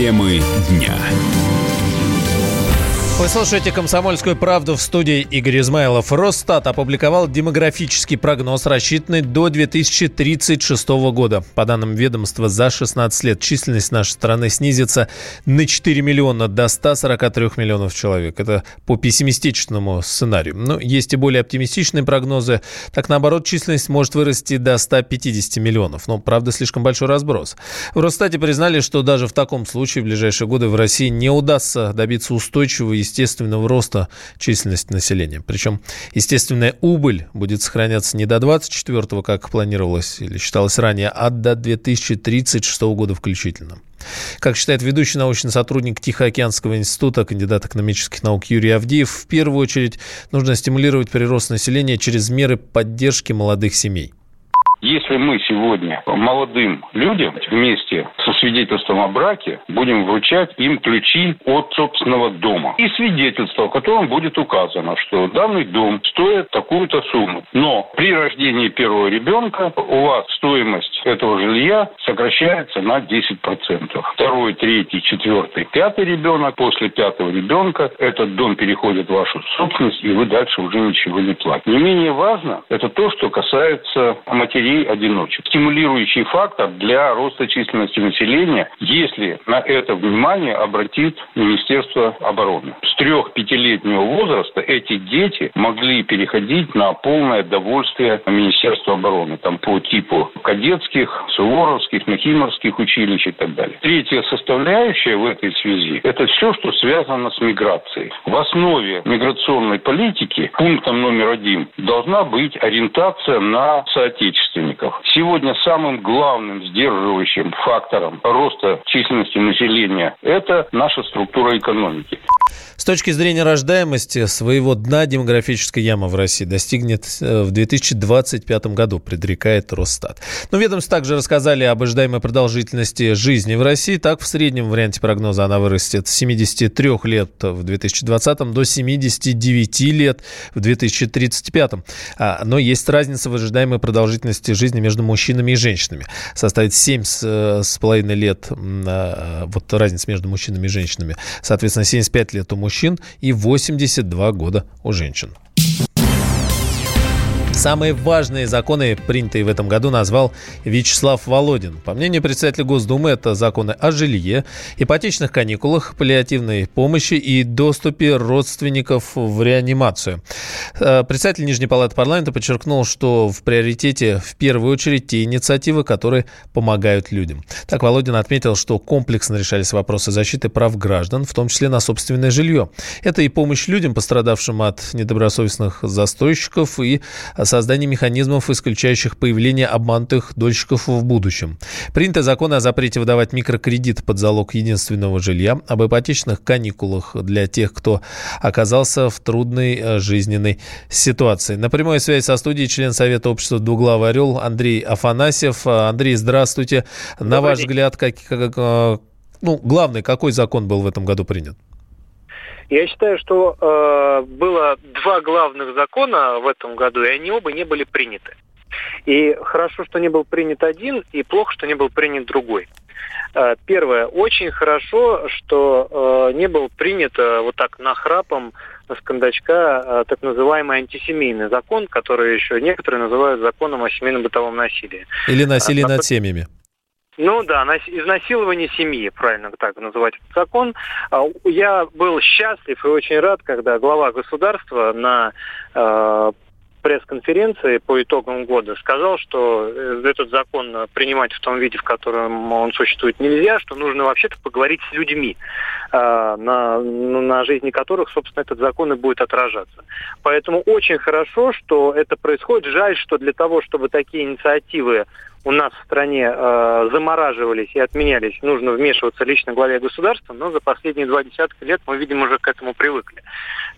Темы дня. Вы слушаете «Комсомольскую правду» в студии Игорь Измайлов. Росстат опубликовал демографический прогноз, рассчитанный до 2036 года. По данным ведомства, за 16 лет численность нашей страны снизится на 4 миллиона до 143 миллионов человек. Это по пессимистичному сценарию. Но есть и более оптимистичные прогнозы. Так, наоборот, численность может вырасти до 150 миллионов. Но, правда, слишком большой разброс. В Росстате признали, что даже в таком случае в ближайшие годы в России не удастся добиться устойчивого и естественного роста численности населения. Причем естественная убыль будет сохраняться не до 24-го, как планировалось или считалось ранее, а до 2036 года включительно. Как считает ведущий научный сотрудник Тихоокеанского института, кандидат экономических наук Юрий Авдеев, в первую очередь нужно стимулировать прирост населения через меры поддержки молодых семей. Если мы сегодня молодым людям вместе свидетельством о браке будем вручать им ключи от собственного дома и свидетельство, в котором будет указано, что данный дом стоит такую-то сумму. Но при рождении первого ребенка у вас стоимость этого жилья сокращается на 10%. Второй, третий, четвертый, пятый ребенок, после пятого ребенка этот дом переходит в вашу собственность, и вы дальше уже ничего не платите. Не менее важно, это то, что касается матерей-одиночек. Стимулирующий фактор для роста численности населения, если на это внимание обратит Министерство обороны. С трех-пятилетнего возраста эти дети могли переходить на полное довольствие Министерства обороны. Там по типу кадетских, суворовских, нахимовских училищ и так далее. Третья составляющая в этой связи – это все, что связано с миграцией. В основе миграционной политики пунктом номер один должна быть ориентация на соотечественность родственников. Сегодня самым главным сдерживающим фактором роста численности населения – это наша структура экономики. С точки зрения рождаемости, своего дна демографическая яма в России достигнет э, в 2025 году, предрекает Росстат. Но ведомство также рассказали об ожидаемой продолжительности жизни в России. Так, в среднем варианте прогноза она вырастет с 73 лет в 2020 до 79 лет в 2035. А, но есть разница в ожидаемой продолжительности жизни между мужчинами и женщинами. Составит 7,5 э, лет, а, вот разница между мужчинами и женщинами. Соответственно, 75 лет у мужчин мужчин и 82 года у женщин. Самые важные законы, принятые в этом году, назвал Вячеслав Володин. По мнению председателя Госдумы, это законы о жилье, ипотечных каникулах, паллиативной помощи и доступе родственников в реанимацию. Э, председатель Нижней Палаты парламента подчеркнул, что в приоритете в первую очередь те инициативы, которые помогают людям. Так Володин отметил, что комплексно решались вопросы защиты прав граждан, в том числе на собственное жилье. Это и помощь людям, пострадавшим от недобросовестных застройщиков, и создание механизмов, исключающих появление обманутых дольщиков в будущем. Принято закон о запрете выдавать микрокредит под залог единственного жилья, об ипотечных каникулах для тех, кто оказался в трудной э, жизненной ситуации. На прямой связи со студией член Совета общества «Двуглавый орел» Андрей Афанасьев. Андрей, здравствуйте. Добрый На ваш день. взгляд, как, как, э, ну, главный, какой закон был в этом году принят? Я считаю, что э, было два главных закона в этом году, и они оба не были приняты. И хорошо, что не был принят один, и плохо, что не был принят другой. Э, первое, очень хорошо, что э, не был принят э, вот так нахрапом с кондачка э, так называемый антисемейный закон, который еще некоторые называют законом о семейном бытовом насилии. Или насилии а, над семьями. Ну да, изнасилование семьи, правильно так называть закон. А, я был счастлив и очень рад, когда глава государства на э, пресс-конференции по итогам года сказал, что э, этот закон принимать в том виде, в котором он существует, нельзя, что нужно вообще-то поговорить с людьми, э, на, на жизни которых, собственно, этот закон и будет отражаться. Поэтому очень хорошо, что это происходит. Жаль, что для того, чтобы такие инициативы у нас в стране э, замораживались и отменялись, нужно вмешиваться лично главе государства, но за последние два десятка лет мы, видимо, уже к этому привыкли.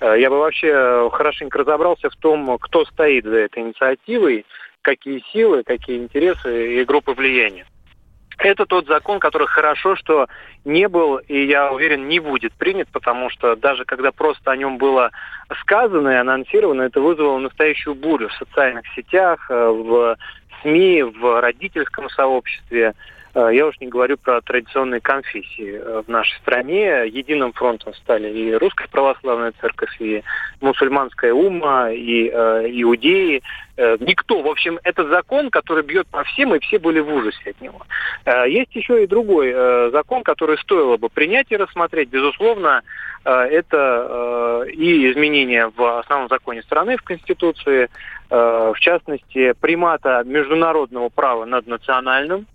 Э, я бы вообще хорошенько разобрался в том, кто стоит за этой инициативой, какие силы, какие интересы и группы влияния. Это тот закон, который хорошо, что не был, и я уверен, не будет принят, потому что даже когда просто о нем было сказано и анонсировано, это вызвало настоящую бурю в социальных сетях, э, в СМИ, в родительском сообществе. Э, я уж не говорю про традиционные конфессии в нашей стране. Единым фронтом стали и Русская Православная Церковь, и мусульманская ума, и иудеи. Никто, в общем, это закон, который бьет по всем, и все были в ужасе от него. Есть еще и другой закон, который стоило бы принять и рассмотреть. Безусловно, это и изменения в основном законе страны, в Конституции, Э, в частности, примата международного права над национальным.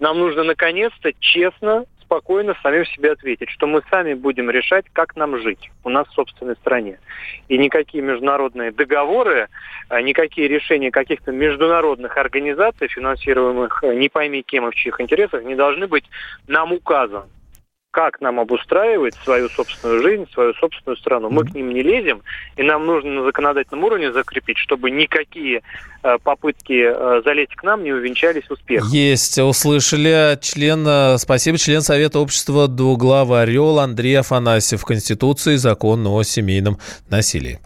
Нам нужно наконец-то честно, спокойно самим себе ответить, что мы сами будем решать, как нам жить у нас в собственной стране. И никакие международные договоры, э, никакие решения каких-то международных организаций, финансируемых э, не пойми кем и в чьих интересах, не должны быть нам указаны как нам обустраивать свою собственную жизнь, свою собственную страну. Мы к ним не лезем, и нам нужно на законодательном уровне закрепить, чтобы никакие э, попытки э, залезть к нам не увенчались успехом. Есть, услышали. Член, э, спасибо, член Совета общества «Двуглавый орел» Андрей Афанасьев. Конституции закон о семейном насилии.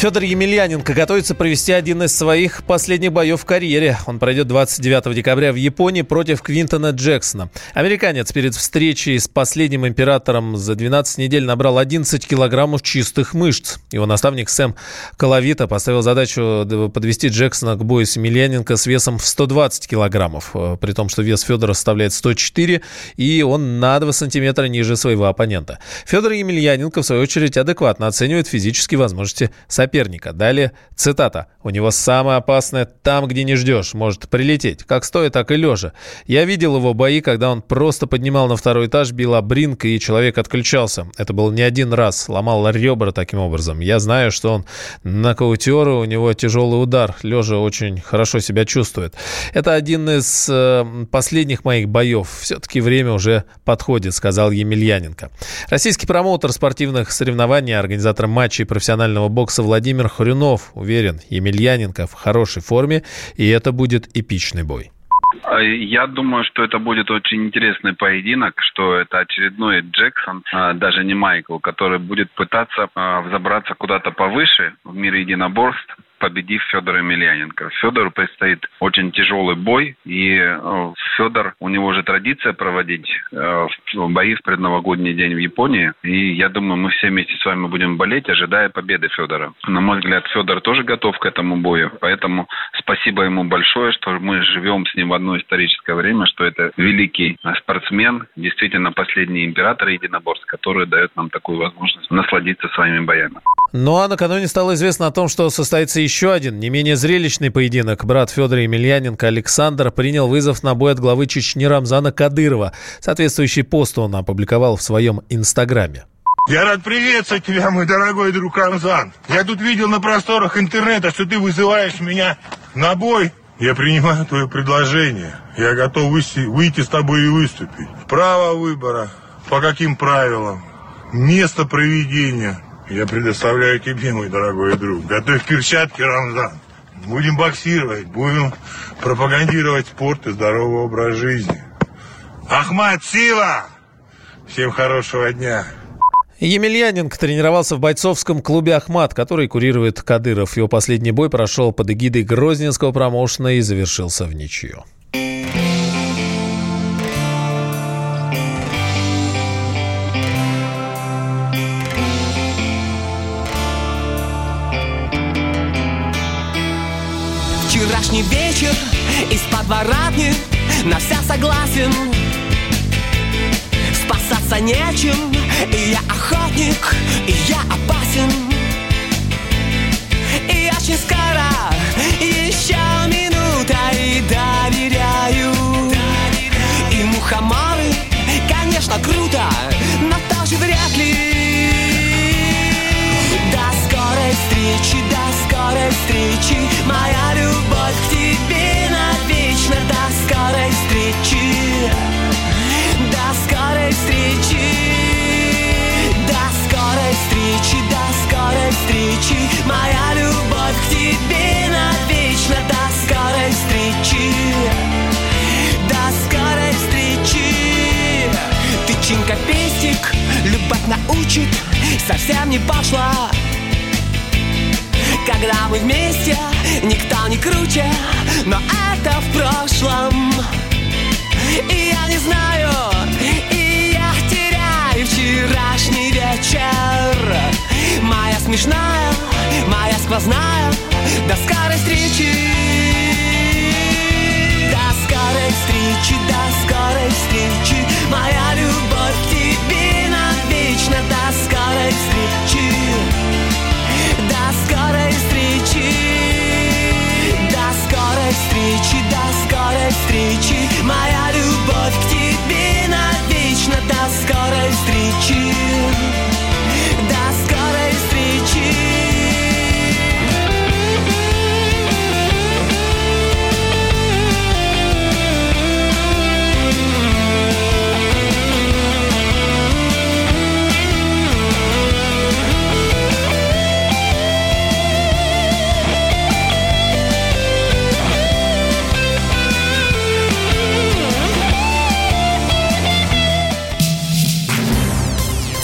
Федор Емельяненко готовится провести один из своих последних боев в карьере. Он пройдет 29 декабря в Японии против Квинтона Джексона. Американец перед встречей с последним императором за 12 недель набрал 11 килограммов чистых мышц. Его наставник Сэм Коловита поставил задачу подвести Джексона к бою с Емельяненко с весом в 120 килограммов. Э, при том, что вес Федора составляет 104, и он на 2 сантиметра ниже своего оппонента. Федор Емельяненко, в свою очередь, адекватно оценивает физические возможности соперника соперника. Далее цитата. «У него самое опасное там, где не ждешь. Может прилететь. Как стоя, так и лежа. Я видел его бои, когда он просто поднимал на второй этаж, бил обринг, и человек отключался. Это был не один раз. Ломал ребра таким образом. Я знаю, что он нокаутер, у него тяжелый удар. Лежа очень хорошо себя чувствует. Это один из э, последних моих боев. Все-таки время уже подходит, сказал Емельяненко. Российский промоутер спортивных соревнований, организатор матчей профессионального бокса Владимир Владимир Хрюнов уверен, Емельяненко в хорошей форме, и это будет эпичный бой. А, я думаю, что это будет очень интересный поединок, что это очередной Джексон, а, даже не Майкл, который будет пытаться а, взобраться куда-то повыше в мире единоборств победив Федора Емельяненко. Федору предстоит очень тяжелый бой, и э, Федор, у него же традиция проводить э, бои в предновогодний день в Японии, и я думаю, мы все вместе с вами будем болеть, ожидая победы Федора. На мой взгляд, Федор тоже готов к этому бою, поэтому спасибо ему большое, что мы живем с ним в одно историческое время, что это великий спортсмен, действительно последний император единоборств, который дает нам такую возможность насладиться своими боями. Ну а накануне стало известно о том, что состоится еще один, не менее зрелищный поединок. Брат Федора Емельяненко Александр принял вызов на бой от главы Чечни Рамзана Кадырова. Соответствующий пост он опубликовал в своем инстаграме. Я рад приветствовать тебя, мой дорогой друг Рамзан. Я тут видел на просторах интернета, что ты вызываешь меня на бой. Я принимаю твое предложение. Я готов выйти, выйти с тобой и выступить. Право выбора. По каким правилам? Место проведения. Я предоставляю тебе, мой дорогой друг. Готовь перчатки, Рамзан. Будем боксировать, будем пропагандировать спорт и здоровый образ жизни. Ахмад Сила! Всем хорошего дня! Емельяненко тренировался в бойцовском клубе «Ахмат», который курирует Кадыров. Его последний бой прошел под эгидой Грозненского промоушена и завершился в ничью. Вчерашний вечер из подворотни на вся согласен. Спасаться нечем, и я охотник, и я опасен. И очень скоро, еще минута, и доверяю. И мухоморы, конечно, круто, но тоже вряд ли. До скорой встречи, до скорой встречи, научит, совсем не пошла. Когда мы вместе, никто не круче, но это в прошлом. И я не знаю, и я теряю вчерашний вечер. Моя смешная, моя сквозная До скорой встречи